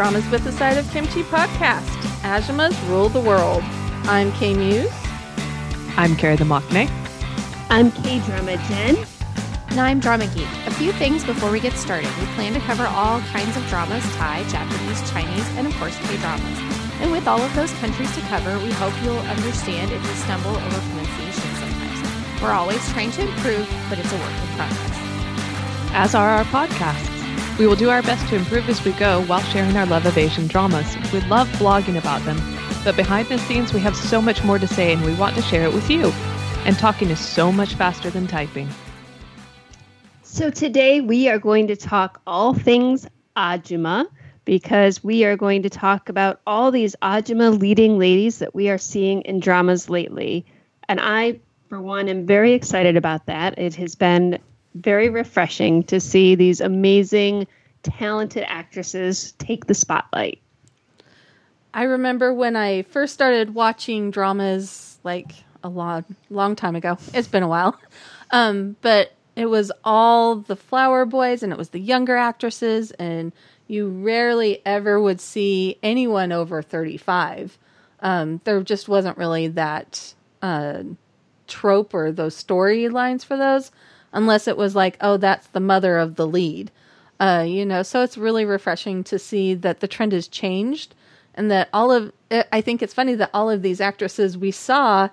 Dramas with a Side of Kimchi podcast. Ajumas rule the world. I'm Kay Muse. I'm Carrie the Mockney. I'm K Drama Jen. And I'm Drama Geek. A few things before we get started. We plan to cover all kinds of dramas Thai, Japanese, Chinese, and of course K dramas. And with all of those countries to cover, we hope you'll understand if we stumble over pronunciation sometimes. We're always trying to improve, but it's a work in progress. As are our podcasts. We will do our best to improve as we go while sharing our love of Asian dramas. We love blogging about them, but behind the scenes, we have so much more to say and we want to share it with you. And talking is so much faster than typing. So today we are going to talk all things Ajuma because we are going to talk about all these Ajuma leading ladies that we are seeing in dramas lately. And I, for one, am very excited about that. It has been very refreshing to see these amazing, talented actresses take the spotlight. I remember when I first started watching dramas like a long, long time ago. It's been a while. Um, but it was all the flower boys and it was the younger actresses, and you rarely ever would see anyone over 35. Um, there just wasn't really that uh, trope or those storylines for those unless it was like, oh, that's the mother of the lead. Uh, you know, so it's really refreshing to see that the trend has changed and that all of I think it's funny that all of these actresses we saw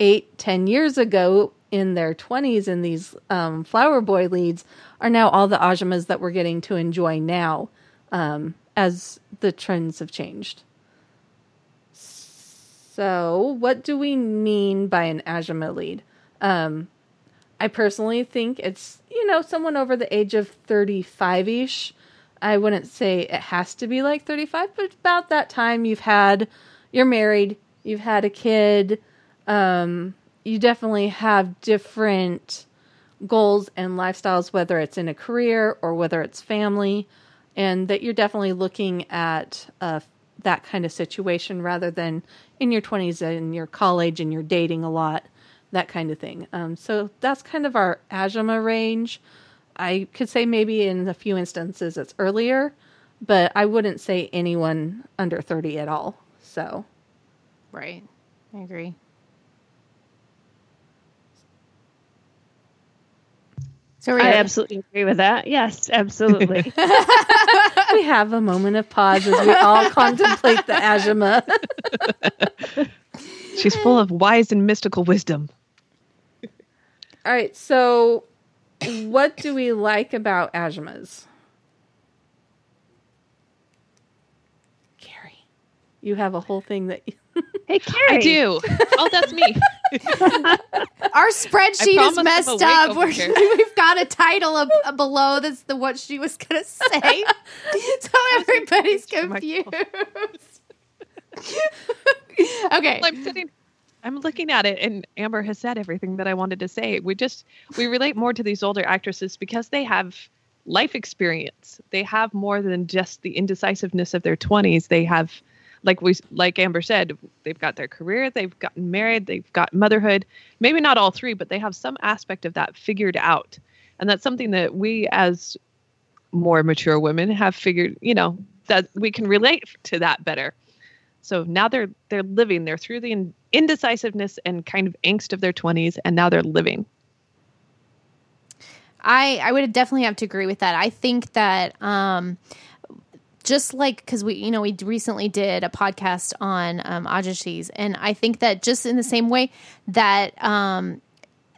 eight, ten years ago in their 20s in these um, flower boy leads are now all the ajumas that we're getting to enjoy now um, as the trends have changed. So, what do we mean by an ajuma lead? Um, I personally think it's, you know, someone over the age of 35 ish. I wouldn't say it has to be like 35, but about that time you've had, you're married, you've had a kid, um, you definitely have different goals and lifestyles, whether it's in a career or whether it's family, and that you're definitely looking at uh, that kind of situation rather than in your 20s and your college and you're dating a lot that kind of thing. Um, so that's kind of our Ajuma range. I could say maybe in a few instances it's earlier, but I wouldn't say anyone under 30 at all. So, right. I agree. So I absolutely agree with that. Yes, absolutely. we have a moment of pause as we all contemplate the Ajuma. She's full of wise and mystical wisdom. All right, so what do we like about Ajumas? Carrie, you have a whole thing that. You... hey, Carrie. I do. Oh, that's me. Our spreadsheet is messed up. we've got a title of, uh, below that's the what she was gonna say, so everybody's confused. okay, well, I'm sitting I'm looking at it and Amber has said everything that I wanted to say. We just we relate more to these older actresses because they have life experience. They have more than just the indecisiveness of their 20s. They have like we like Amber said, they've got their career, they've gotten married, they've got motherhood. Maybe not all three, but they have some aspect of that figured out. And that's something that we as more mature women have figured, you know, that we can relate to that better. So now they're they're living. They're through the indecisiveness and kind of angst of their 20s and now they're living. I I would definitely have to agree with that. I think that um just like because we you know we recently did a podcast on um ajushis and i think that just in the same way that um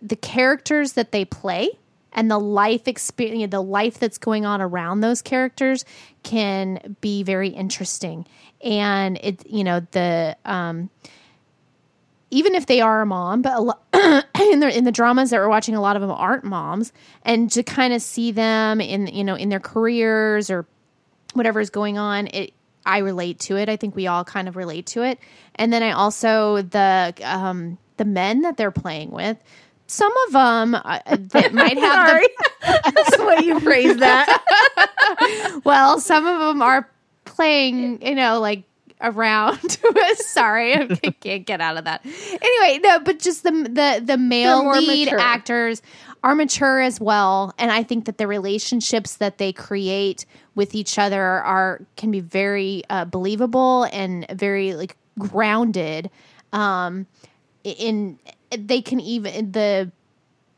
the characters that they play and the life experience the life that's going on around those characters can be very interesting and it you know the um even if they are a mom but a lo- in the in the dramas that we're watching a lot of them aren't moms and to kind of see them in you know in their careers or whatever is going on it I relate to it. I think we all kind of relate to it. And then I also the um the men that they're playing with some of them uh, that might have the that's the way you phrase that. well, some of them are playing, you know, like around. Sorry, I can't get out of that. Anyway, no, but just the the the male lead mature. actors are mature as well and i think that the relationships that they create with each other are can be very uh, believable and very like grounded um in they can even the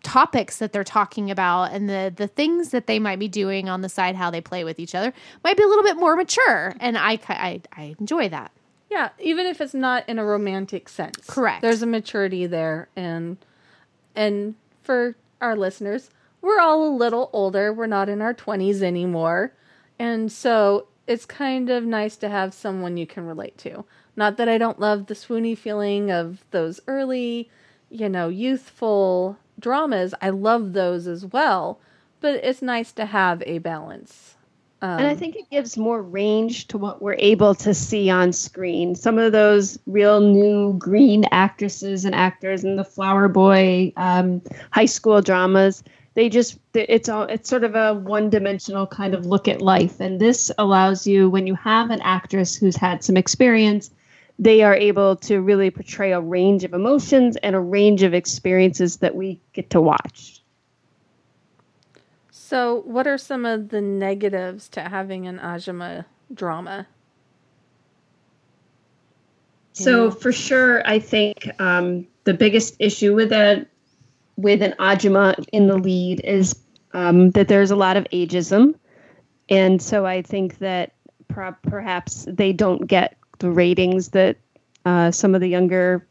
topics that they're talking about and the the things that they might be doing on the side how they play with each other might be a little bit more mature and i i, I enjoy that Yeah, even if it's not in a romantic sense. Correct. There's a maturity there and and for our listeners, we're all a little older. We're not in our 20s anymore. And so it's kind of nice to have someone you can relate to. Not that I don't love the swoony feeling of those early, you know, youthful dramas. I love those as well, but it's nice to have a balance. Um, and I think it gives more range to what we're able to see on screen. Some of those real new green actresses and actors in the Flower Boy um, high school dramas, they just it's all it's sort of a one-dimensional kind of look at life. And this allows you when you have an actress who's had some experience, they are able to really portray a range of emotions and a range of experiences that we get to watch. So, what are some of the negatives to having an Ajima drama? So for sure, I think um, the biggest issue with a with an Ajima in the lead is um, that there's a lot of ageism, and so I think that perhaps they don't get the ratings that uh, some of the younger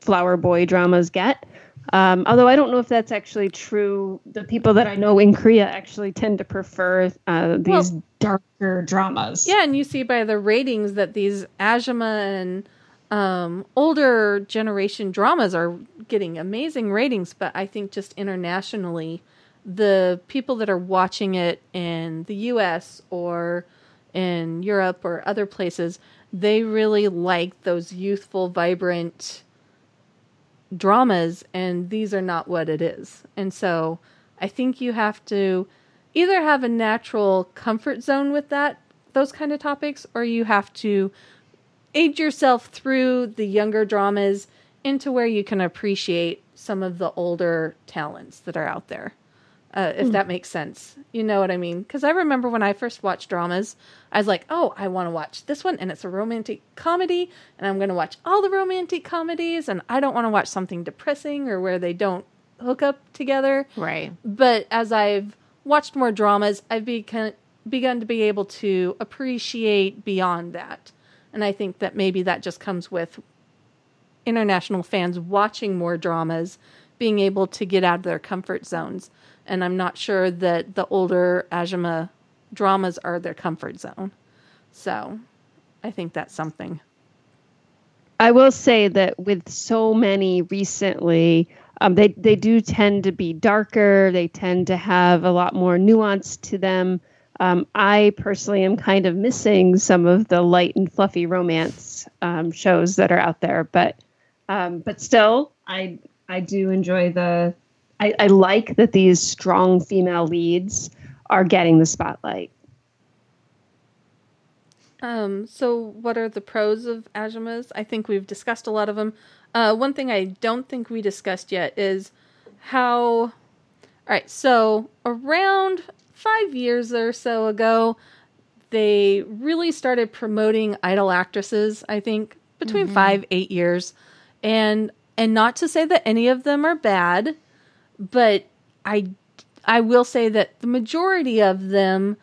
flower boy dramas get. Um, although I don't know if that's actually true. The people that I know in Korea actually tend to prefer uh, these Well- darker dramas. Yeah, and you see by the ratings that these Ajima and um, older generation dramas are getting amazing ratings, but I think just internationally, the people that are watching it in the US or in Europe or other places, they really like those youthful, vibrant dramas, and these are not what it is. And so I think you have to either have a natural comfort zone with that, those kind of topics, or you have to age yourself through the younger dramas into where you can appreciate some of the older talents that are out there. Uh, if that makes sense. You know what I mean? Because I remember when I first watched dramas, I was like, oh, I want to watch this one, and it's a romantic comedy, and I'm going to watch all the romantic comedies, and I don't want to watch something depressing or where they don't hook up together. right But as I've watched more dramas, I've begun, begun to be able to appreciate beyond that. And I think that maybe that just comes with international fans watching more dramas, being able to get out of their comfort zones. And I'm not sure that the older Ajima dramas are their comfort zone. So I think that's something. I will say that with so many recently, um, they they do tend to be darker. They tend to have a lot more nuance to them. Um, I personally am kind of missing some of the light and fluffy romance um, shows that are out there, but um, but still, I I do enjoy the. I, I like that these strong female leads are getting the spotlight. Um, so, what are the pros of Ajimas? I think we've discussed a lot of them. Uh, one thing I don't think we discussed yet is how. All right, so around five years or so ago, they really started promoting idol actresses. I think between five eight years, and and not to say that any of them are bad, but I I will say that the majority of them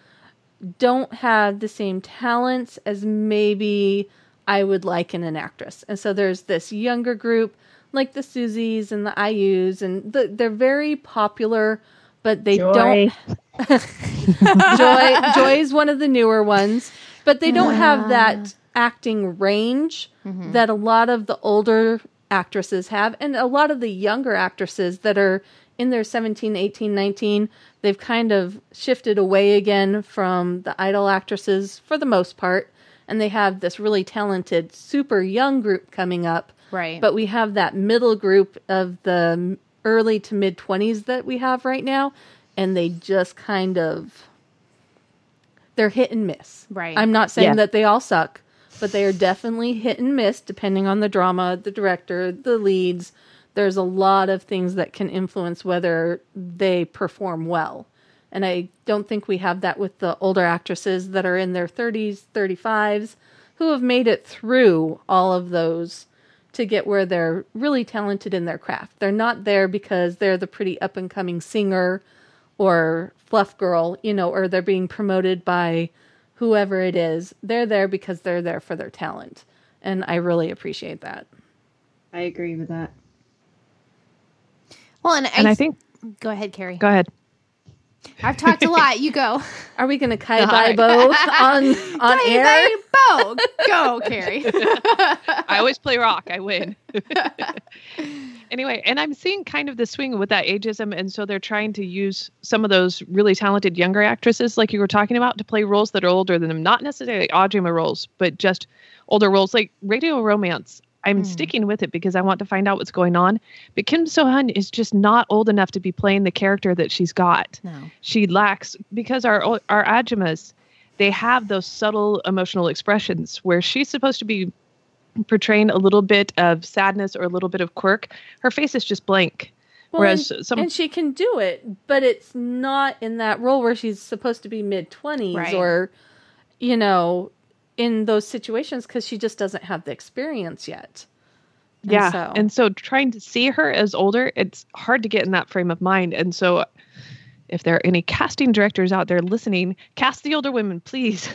don't have the same talents as maybe I would like in an actress. And so there's this younger group like the Susies and the IUs and the, they're very popular but they Joy. don't Joy Joy is one of the newer ones, but they don't have ah. that acting range mm-hmm. that a lot of the older actresses have and a lot of the younger actresses that are in their 17, 18, 19, they've kind of shifted away again from the idol actresses for the most part and they have this really talented super young group coming up. Right. But we have that middle group of the early to mid 20s that we have right now and they just kind of they're hit and miss. Right. I'm not saying Yeah. that they all suck, but they are definitely hit and miss depending on the drama, the director, the leads, there's a lot of things that can influence whether they perform well. And I don't think we have that with the older actresses that are in their 30s, 35s, who have made it through all of those to get where they're really talented in their craft. They're not there because they're the pretty up and coming singer or fluff girl, you know, or they're being promoted by whoever it is. They're there because they're there for their talent. And I really appreciate that. I agree with that. Well, and, And I think go ahead, Carrie. go ahead. I've talked a lot. You go. Are we going to kai Hi. bai bo on on Bye, air? bye, Bo. Go, Carrie. I always play rock. I win. anyway, and I'm seeing kind of the swing with that ageism, and so they're trying to use some of those really talented younger actresses, like you were talking about, to play roles that are older than them. Not necessarily Audrey roles, but just older roles, like Radio Romance. I'm hmm. sticking with it because I want to find out what's going on. But Kim So Hyun is just not old enough to be playing the character that she's got No. she lacks because our our ajumas they have those subtle emotional expressions where she's supposed to be portraying a little bit of sadness or a little bit of quirk her face is just blank Well, whereas and, some and she can do it, but it's not in that role where she's supposed to be mid 20s Right. or, you know, in those situations because she just doesn't have the experience yet. And yeah so- and so trying to see her as older it's hard to get in that frame of mind and so if there are any casting directors out there listening cast the older women please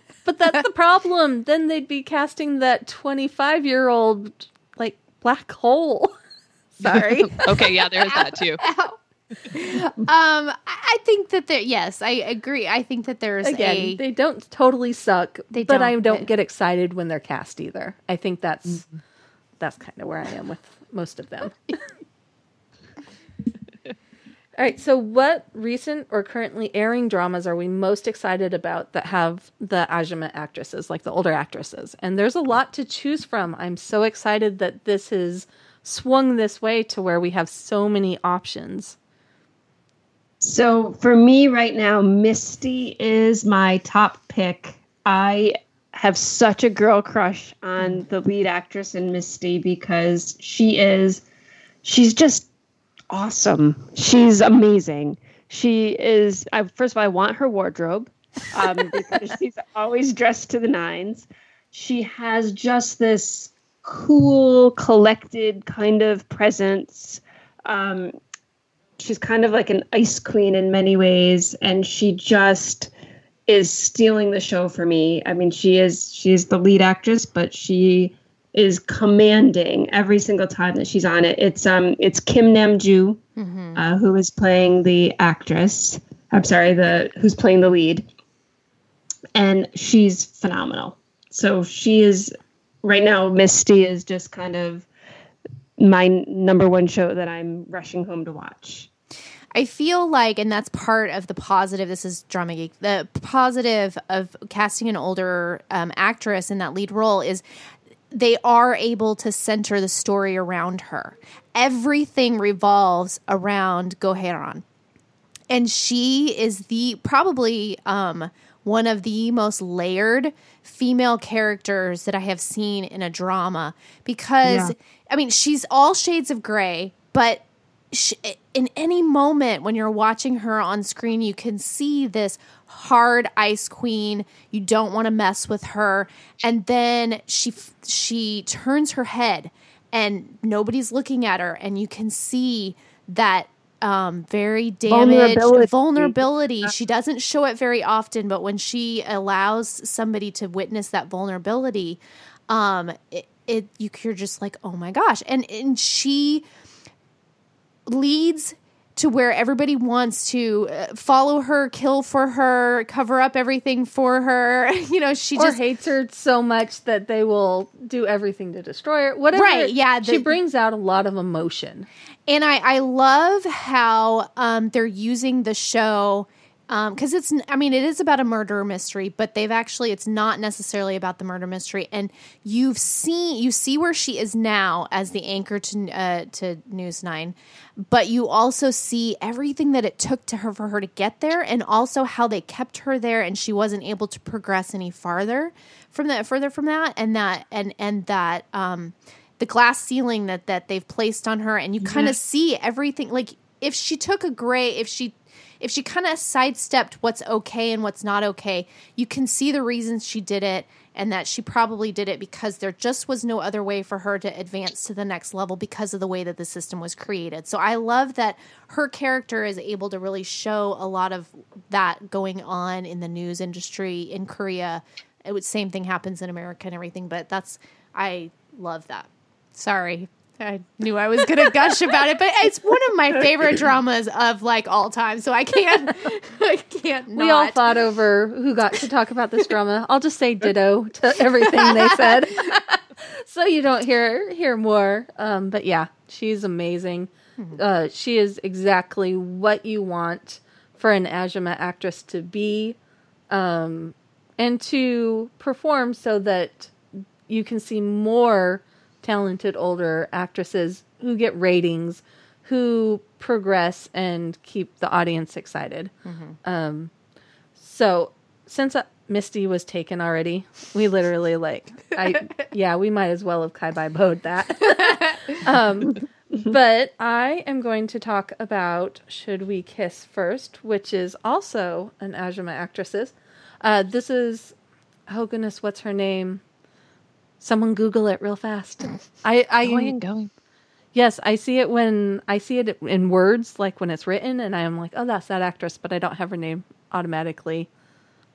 But that's the problem. Then they'd be casting that 25 year old, like, black hole. Sorry. okay yeah there's that too um, I I think that there. Yes, I agree. I think that there's Again, a. they don't totally suck, They but I don't, don't but- get excited when they're cast either. I think that's that's kind of where I am with most of them. All right, so what recent or currently airing dramas are we most excited about that have the Ajima actresses, like the older actresses? And there's a lot to choose from. I'm so excited that this has swung this way to where we have so many options. So for me right now, Misty is my top pick. I have such a girl crush on the lead actress in Misty because she is she's just awesome. She's amazing. She is I first of all I want her wardrobe um, because she's always dressed to the nines. She has just this cool, collected kind of presence. Um, she's kind of like an ice queen in many ways and she just is stealing the show for me. I mean she is she's the lead actress but she is commanding every single time that she's on it. It's um it's kim namju uh, who is playing the actress. I'm sorry the who's playing the lead. And she's phenomenal. So she is right now misty is just kind of my number one show that i'm rushing home to watch I feel like, and that's part of the positive. This is Drama Geek. The positive of casting an older um, actress in that lead role is they are able to center the story around her. Everything revolves around Go Hye-ran. And she is the probably um, one of the most layered female characters that I have seen in a drama because, Yeah. I mean, she's all shades of gray, but sh in any moment when you're watching her on screen, you can see this hard ice queen. You don't want to mess with her, and then she she turns her head, and nobody's looking at her, and you can see that um, very damaged Vulnerability. vulnerability. She doesn't show it very often, but when she allows somebody to witness that vulnerability, um, it, it you, you're just like, oh my gosh, and and she leads to where everybody wants to uh, follow her, kill for her, cover up everything for her. You know, she or just hates her so much that they will do everything to destroy her. Whatever. Right, yeah, she brings out a lot of emotion. And I I love how um they're using the show um because it's I mean it is about a murder mystery, but they've actually it's not necessarily about the murder mystery, and you've seen you see where she is now as the anchor to uh, to News Nine, but you also see everything that it took to her for her to get there, and also how they kept her there, and she wasn't able to progress any farther from that further from that, and that and and that um the glass ceiling that that they've placed on her and you kind of see everything like if she took a gray if she if she kind of sidestepped what's okay and what's not okay you can see the reasons she did it and that she probably did it because there just was no other way for her to advance to the next level because of the way that the system was created. So I love that her character is able to really show a lot of that going on in the news industry in Korea. It would same thing happens in America and everything, but that's I love that. Sorry. I knew I was gonna gush about it, but it's one of my favorite dramas of like all time. So I can't, I can't. We all fought over who got to talk about this drama. I'll just say ditto to everything they said, so you don't hear hear more. Um, but yeah, she's amazing. Uh, she is exactly what you want for an Ajima actress to be, um, and to perform so that you can see more talented older actresses who get ratings, who progress and keep the audience excited. Um, so since uh, Misty was taken already, we literally like, I yeah, we might as well have kai bai bowed that. um, but I am going to talk about Should We Kiss First, which is also an Ajima actress's. Uh, this is, oh goodness, what's her name? Someone Google it real fast. I, I Going going. Yes, I see it when I see it in words, like when it's written, and I'm like, oh, that's that actress, but I don't have her name automatically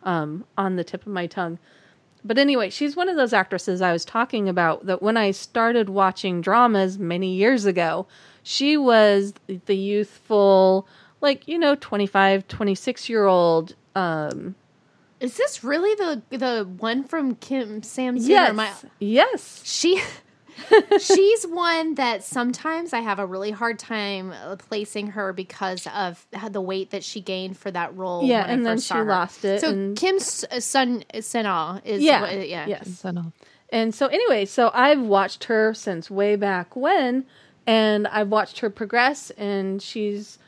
um, on the tip of my tongue. But anyway, she's one of those actresses I was talking about that when I started watching dramas many years ago, she was the youthful, like, you know, 25, 26 year old. Um, Is this really the the one from Kim Sam-soon? yes. My, yes. she she's one that sometimes I have a really hard time uh, placing her because of the weight that she gained for that role. Yeah, when I and then first she her. lost it. So and- Kim's uh, son Sena is Yeah. what- yeah Yes. So no. And so, anyway, so I've watched her since way back when, and I've watched her progress, and she's,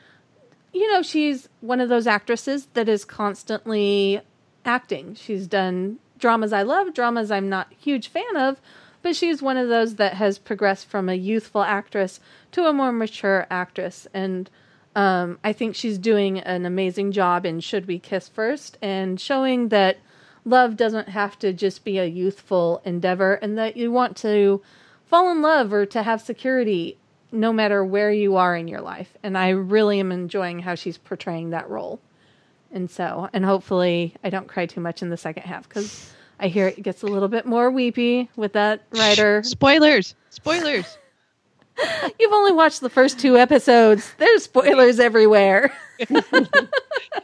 you know, she's one of those actresses that is constantly acting. She's done dramas I love, dramas I'm not huge fan of, but she's one of those that has progressed from a youthful actress to a more mature actress. And um, I think she's doing an amazing job in Should We Kiss First and showing that love doesn't have to just be a youthful endeavor and that you want to fall in love or to have security no matter where you are in your life. And I really am enjoying how she's portraying that role. And so, and hopefully I don't cry too much in the second half because I hear it gets a little bit more weepy with that writer. Spoilers. Spoilers. You've only watched the first two episodes. There's spoilers everywhere.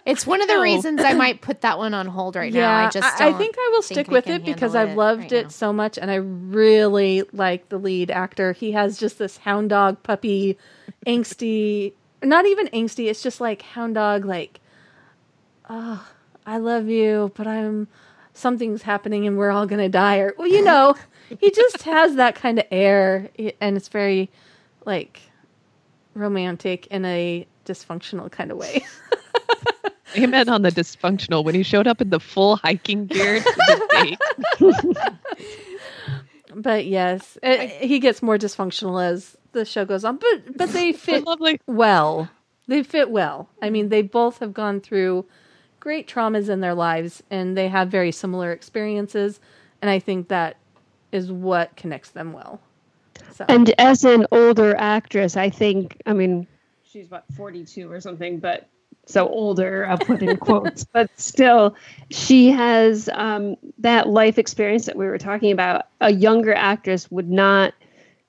It's one of the reasons I might put that one on hold right now. I just I, don't think I will think stick we with it because handle I've loved right it now. so much, and I really like the lead actor. He has just this hound dog puppy, angsty. Not even angsty. It's just like hound dog. Like, oh, I love you, but I'm something's happening, and we're all gonna die. Or well, you know, he just has that kind of air, and it's very like romantic in a dysfunctional kind of way. Amen on the dysfunctional when he showed up in the full hiking gear to the. But yes, eh, it, he gets more dysfunctional as the show goes on. But but they fit Lovely. well. They fit well. I mean, they both have gone through great traumas in their lives, and they have very similar experiences. And I think that is what connects them well. So And as an older actress, I think, I mean, she's about 42 or something, but so older, I'll put in quotes, but still, she has um, that life experience that we were talking about. A younger actress would not,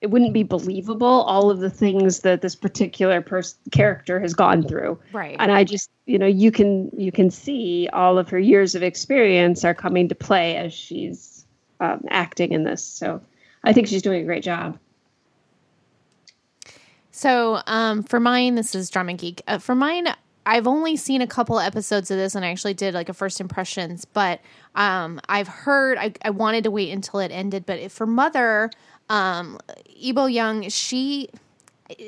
it wouldn't be believable, all of the things that this particular pers- character has gone through. Right. And I just, you know, you can you can see all of her years of experience are coming to play as she's um, acting in this. So I think she's doing a great job. So, um, for mine, this is Drama Geek. Uh, for mine, I've only seen a couple episodes of this, and I actually did like a first impressions. But um, I've heard I, I wanted to wait until it ended. But if, for Mother, um, Lee Bo-young, she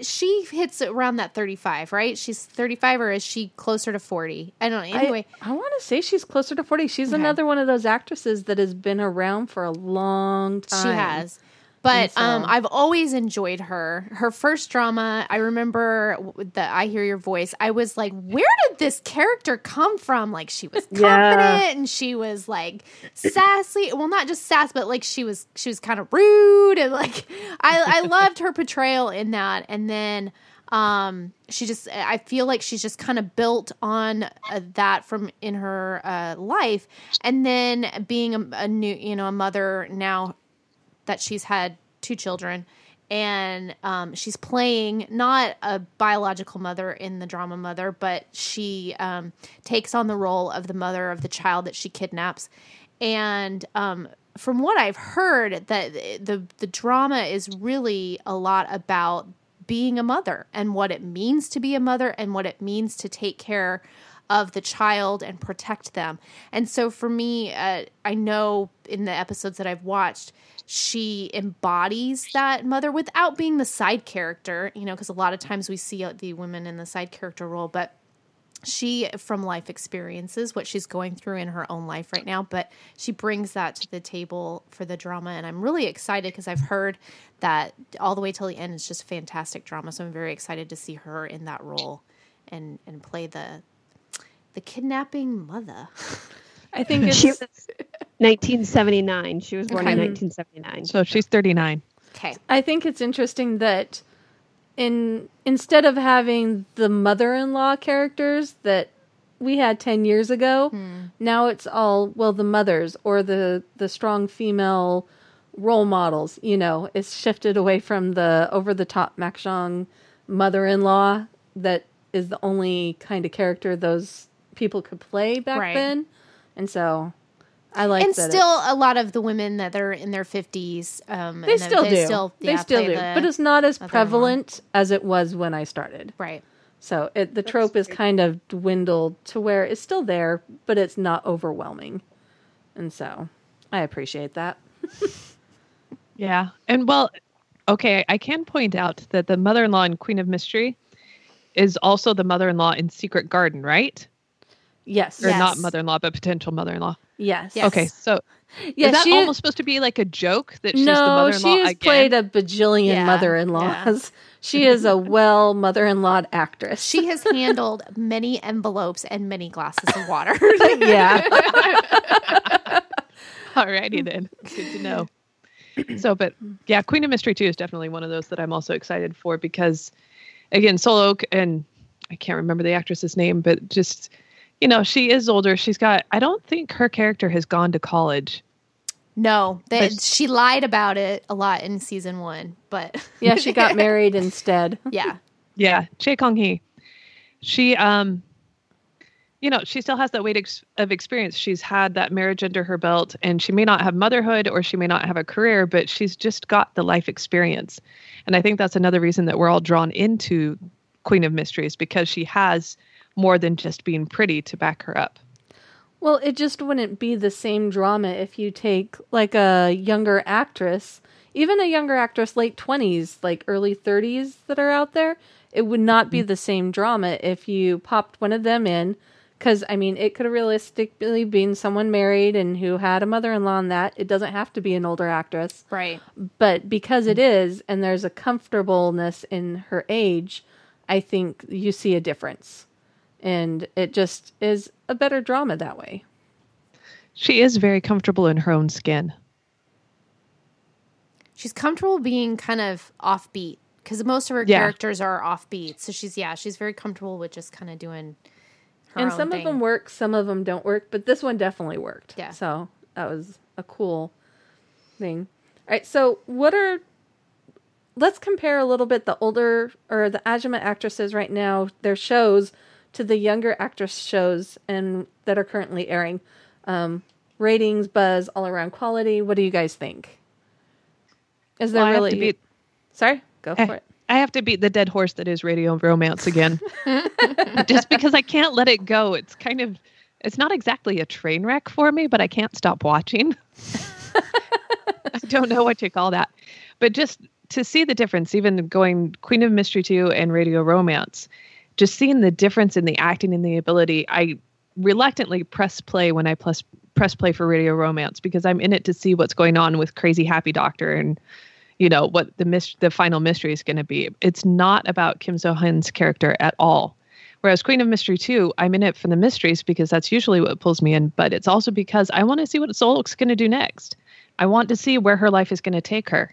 she hits around that thirty five, right? She's thirty five, or is she closer to forty? I don't know. Anyway, I, I want to say she's closer to forty. She's Okay. another one of those actresses that has been around for a long time. she has. But so- um, I've always enjoyed her. Her first drama, I remember the I Hear Your Voice. I was like, where did this character come from? Like she was confident Yeah. and she was like sassy. Well, not just sass, but like she was she was kind of rude and like I I loved her portrayal in that. And then um she just i feel like she's just kind of built on uh, that from in her uh life and then being a, a new you know a mother now that she's had two children. And um, she's playing not a biological mother in the drama mother but she um, takes on the role of the mother of the child that she kidnaps. And um, from what i've heard that the the drama is really a lot about being a mother and what it means to be a mother and what it means to take care of the child and protect them. And so for me, uh, I know in the episodes that I've watched, she embodies that mother without being the side character, you know, because a lot of times we see uh, the women in the side character role, but she from life experiences what she's going through in her own life right now but she brings that to the table for the drama and i'm really excited because i've heard that all the way till the end is just fantastic drama so i'm very excited to see her in that role and and play the the kidnapping mother I think it's She was 1979. She was born in 1979. So she's 39. okay I think it's interesting that in instead of having the mother-in-law characters that we had 10 years ago, hmm. now it's all well the mothers or the the strong female role models, you know, it's shifted away from the over the top makjang mother-in-law that is the only kind of character those people could play back Right. then. And so I like and that still a lot of the women that are in their 50s um they and still they do. still, they still do, the- but it's not as mother-in-law. prevalent as it was when I started. right So it, the trope is kind of dwindled to where it's still there, but it's not overwhelming, and so I appreciate that. Yeah. And well, okay, I can point out that the mother in law in Queen of Mystery is also the mother in law in Secret Garden, right? Yes, Or Yes. not mother in law, but potential mother in law. yes, Yes. Okay, so yeah. is that she almost supposed to be like a joke that she's the no, mother in law she's again? played a bajillion Yeah, mother-in-laws. She is a well mother-in-law actress. she has handled many envelopes and many glasses of water yeah, Alrighty then. Good to know. so, but yeah, Queen of Mystery 2 is definitely one of those that I'm also excited for because, again, Seol-ok and I can't remember the actress's name, but just, you know, she is older. She's got, I don't think her character has gone to college. No, they, she lied about it a lot in season one, but yeah. She got married instead. yeah, Yeah, Choi Kang-hee. She, um, you know, she still has that weight ex- of experience. She's had that marriage under her belt, and she may not have motherhood or she may not have a career, but she's just got the life experience. And I think that's another reason that we're all drawn into Queen of Mysteries because she has more than just being pretty to back her up. Well, it just wouldn't be the same drama if you take like a younger actress, even a younger actress, late 20s, like early 30s that are out there. It would not be mm-hmm. the same drama if you popped one of them in. Because, I mean, it could have realistically been someone married and who had a mother in law on that. It doesn't have to be an older actress. right. But because it mm-hmm. is, and there's a comfortableness in her age, I think you see a difference. And it just is a better drama that way. She is very comfortable in her own skin. She's comfortable being kind of offbeat because most of her Yeah. characters are offbeat. So she's yeah, she's very comfortable with just kind of doing. Her and own some thing. of them work, some of them don't work, but this one definitely worked. Yeah. So that was a cool thing. All right. So what are? Let's compare a little bit the older or the Ajima actresses right now, their shows, to the younger actress shows and that are currently airing. Um, ratings, buzz, all around quality. What do you guys think? Is there Well, really? to beat- Sorry, go Eh, for it. I have to beat the dead horse that is radio romance again. Just because I can't let it go. It's kind of it's not exactly a train wreck for me, but I can't stop watching. I don't know what you call that. But just to see the difference, even going Queen of Mystery 2 and Radio Romance, just seeing the difference in the acting and the ability, I reluctantly press play when I press press play for Radio Romance because I'm in it to see what's going on with Crazy Happy Doctor and you know what the mis- the final mystery is going to be. It's not about Kim So Hyun's character at all. Whereas Queen of Mystery 2, I'm in it for the mysteries because that's usually what pulls me in, but it's also because I want to see what Seol-ok's going to do next. I want to see where her life is going to take her.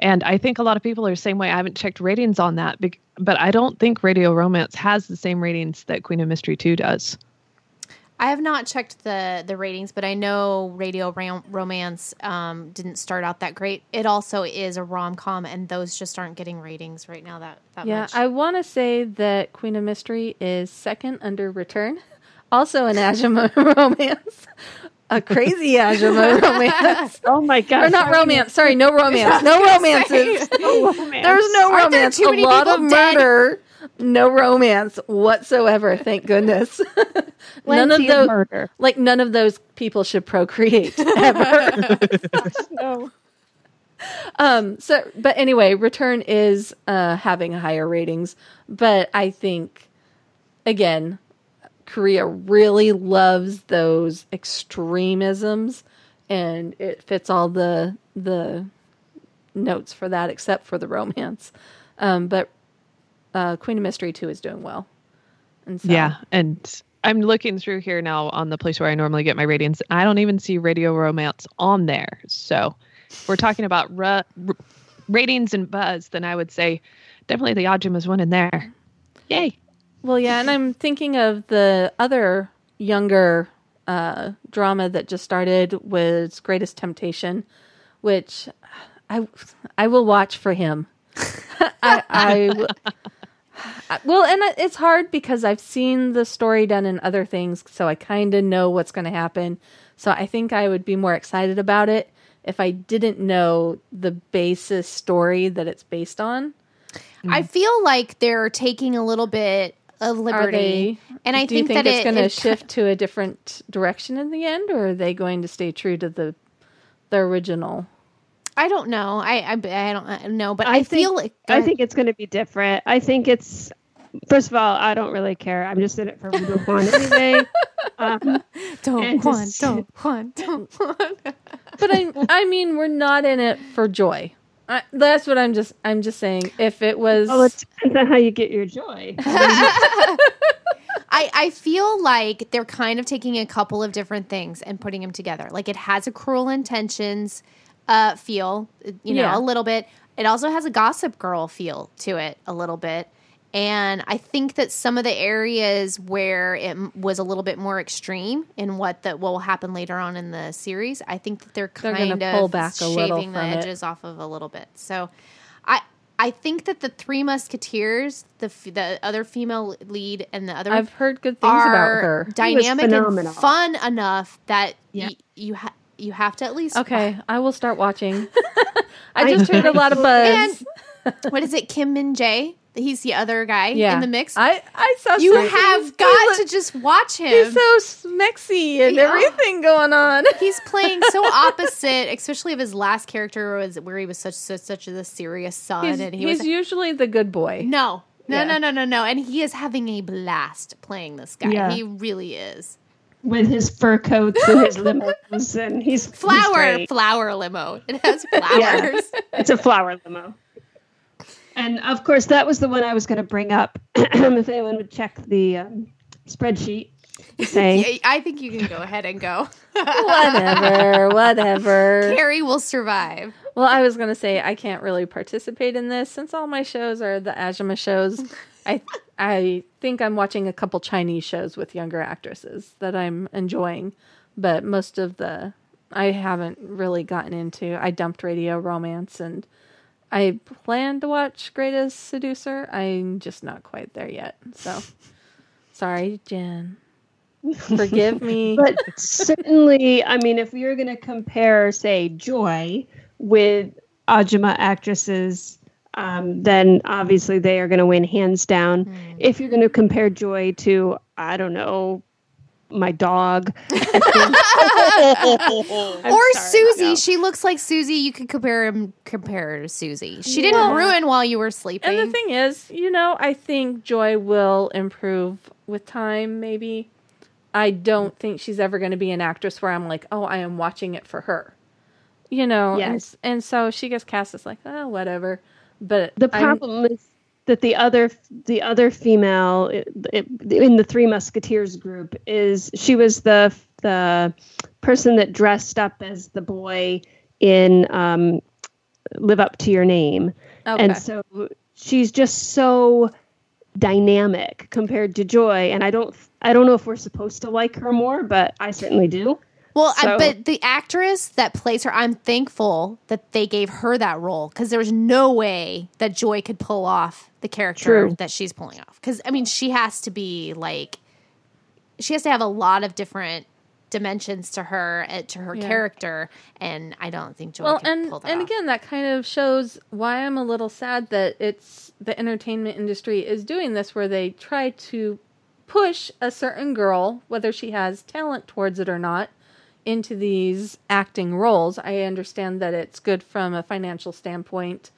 And I think a lot of people are the same way. I haven't checked ratings on that, but I don't think Radio Romance has the same ratings that Queen of Mystery 2 does. I have not checked the the ratings, but I know Radio Ram- Romance um, didn't start out that great. It also is a rom com, and those just aren't getting ratings right now. That that yeah, much. I want to say that Queen of Mystery is second under Return, also an Ajima romance, a crazy Ajima romance. Oh my god! or not romance. Sorry, no romance. No romances. No romance. There's no Aren't there romance. too a lot of dead? murder. No romance whatsoever. Thank goodness. none of those, murder. like none of those people, should procreate ever. No. um. So, but anyway, Return is uh having higher ratings, but I think again, Korea really loves those extremisms, and it fits all the the notes for that, except for the romance. Um, but uh, Queen of Mystery Two is doing well, and so Yeah, and I'm looking through here now on the place where I normally get my ratings. I don't even see Radio Romance on there. So, we're talking about ra- r- ratings and buzz, then I would say definitely the Ajuma's one in there. Yay! Well, yeah, and I'm thinking of the other younger uh, drama that just started was Greatest Temptation, which I I will watch for him. I, I I- well, and it's hard because I've seen the story done in other things, so I kind of know what's going to happen. So I think I would be more excited about it if I didn't know the basis story that it's based on. I feel like they're taking a little bit of liberty, they? and I do you think, think that it's it, going to shift to a different direction in the end, or are they going to stay true to the the original? I don't know. I I, I don't know, but I I, feel think- like I think it's going to be different. I think it's first of all, I don't really care. I'm just in it for Rudo Kwan anyway. Um, don't and Juan, just- don't Juan, don't Juan. But I I mean, we're not in it for joy. I, that's what I'm just I'm just saying. If it was, well, it depends on how you get your joy. I, I feel like they're kind of taking a couple of different things and putting them together. Like it has a cruel intentions uh, feel, you know, Yeah. a little bit. It also has a gossip girl feel to it a little bit. And I think that some of the areas where it was a little bit more extreme in what that will happen later on in the series, I think that they're They're kind of pull back a shaving the from it. edges off of a little bit. So, I I think that the Three Musketeers, the the other female lead, and the other I've heard good things about her. dynamic and fun enough that Yeah. y- you ha- you have to at least Okay, I will start watching. I just heard a lot of buzz. And what is it, Kim Min Jae? He's the other guy yeah, in the mix. I I saw. you some have He got look- to just watch him. He's so smexy and Yeah. everything going on. He's playing so opposite, especially of his last character was where he was such such, such a serious son, He's, and he he's was usually the good boy. no, no, Yeah. no, no, no, no, and he is having a blast playing this guy. Yeah. He really is. with his fur coats and his limos, and he's he's Flower, great. flower limo. It has flowers. It's a flower limo. And of course, that was the one I was going to bring up. if anyone would check the um, spreadsheet, saying I think you can go ahead and go. whatever, whatever. Carrie will survive. Well, I was gonna say I can't really participate in this since all my shows are the Ajima shows. I I think I'm watching a couple Chinese shows with younger actresses that I'm enjoying, but most of the I haven't really gotten into. I dumped Radio Romance and I plan to watch Greatest Seducer. I'm just not quite there yet. So sorry, Jen. Forgive me. but certainly, I mean, if you're going to compare, say, Joy with Ajima actresses, um, then obviously they are going to win hands down. Hmm. If you're going to compare Joy to, I don't know, my dog, or sorry, Susie. no. She looks like Susie. You could compare him compare her to Susie. She didn't Yeah. ruin while you were sleeping. And the thing is, you know, I think Joy will improve with time, maybe. I don't think she's ever going to be an actress where I'm like, oh, I am watching it for her. you know, Yes. and, and so she gets cast as like, oh, whatever. But The I'm- problem is that the other the other female in the Three Musketeers group is she was the the person that dressed up as the boy in um, Live Up to Your Name, okay. and so she's just so dynamic compared to Joy. And I don't I don't know if we're supposed to like her more, but I certainly do. Well, I, but the actress that plays her, I'm thankful that they gave her that role because there was no way that Joy could pull off the character True. that she's pulling off. Because I mean, she has to be like, she has to have a lot of different dimensions to her uh, to her Yeah. character, and I don't think Joy well, can and pull that and off. again, that kind of shows why I'm a little sad that it's the entertainment industry is doing this, where they try to push a certain girl, whether she has talent towards it or not, into these acting roles. I understand that it's good from a financial standpoint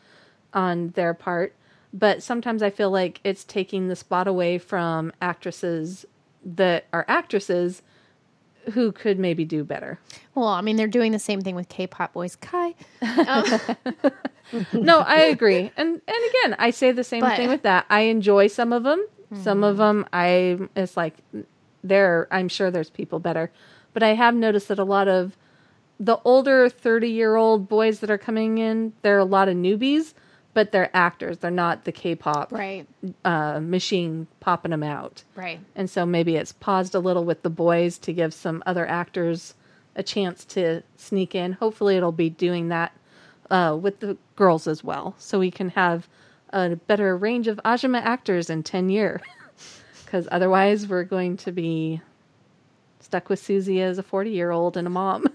on their part, but sometimes I feel like it's taking the spot away from actresses that are actresses who could maybe do better. well, I mean, they're doing the same thing with K-pop boys. Kai, Um, no, I agree. And and again, I say the same But- thing with that. I enjoy some of them. Some of them I it's like there I'm sure there's people better. But I have noticed that a lot of the older 30-year-old boys that are coming in, there are a lot of newbies, but they're actors. They're not the K-pop right, uh, machine popping them out. right. And so maybe it's paused a little with the boys to give some other actors a chance to sneak in. Hopefully, it'll be doing that uh, with the girls as well, so we can have a better range of Ajima actors in 10 year. Because otherwise, we're going to be stuck with Suzy as a 40 year old and a mom.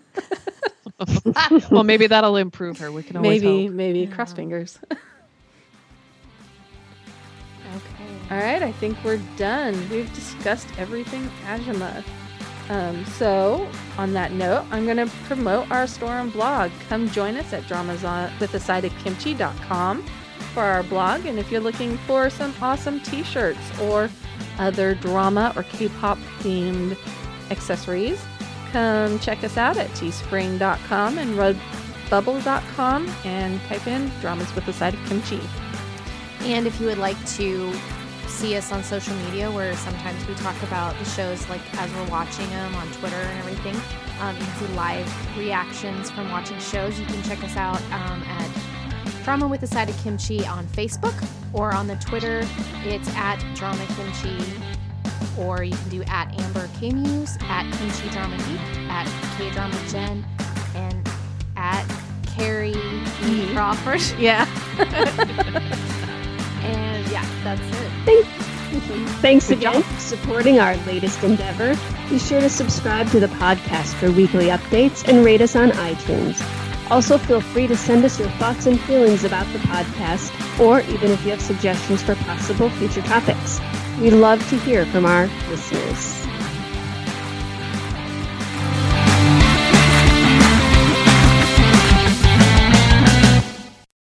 well, maybe that'll improve her. We can always maybe, hope. maybe cross fingers. Okay. All right, I think we're done. We've discussed everything Ajima. Um, so, on that note, I'm going to promote our store and blog. Come join us at dramas on, with a side of kimchi.com for our blog. And if you're looking for some awesome t shirts or other drama or K pop themed accessories, come check us out at teespring.com and redbubble.com and type in dramas with a side of kimchi. And if you would like to see us on social media, where sometimes we talk about the shows like as we're watching them on Twitter and everything, um, you can see live reactions from watching shows. You can check us out um, at Drama with a Side of Kimchi on Facebook or on the Twitter. It's at Drama Kimchi, or you can do at Amber K Muse, at Kimchi Drama Geek, at K Drama Jen, and at Carrie E. Mm-hmm. Crawford. Yeah. And yeah, that's it. Thanks thanks again for supporting our latest endeavor. Be sure to subscribe to the podcast for weekly updates and rate us on iTunes. Also, feel free to send us your thoughts and feelings about the podcast, or even if you have suggestions for possible future topics. We love to hear from our listeners.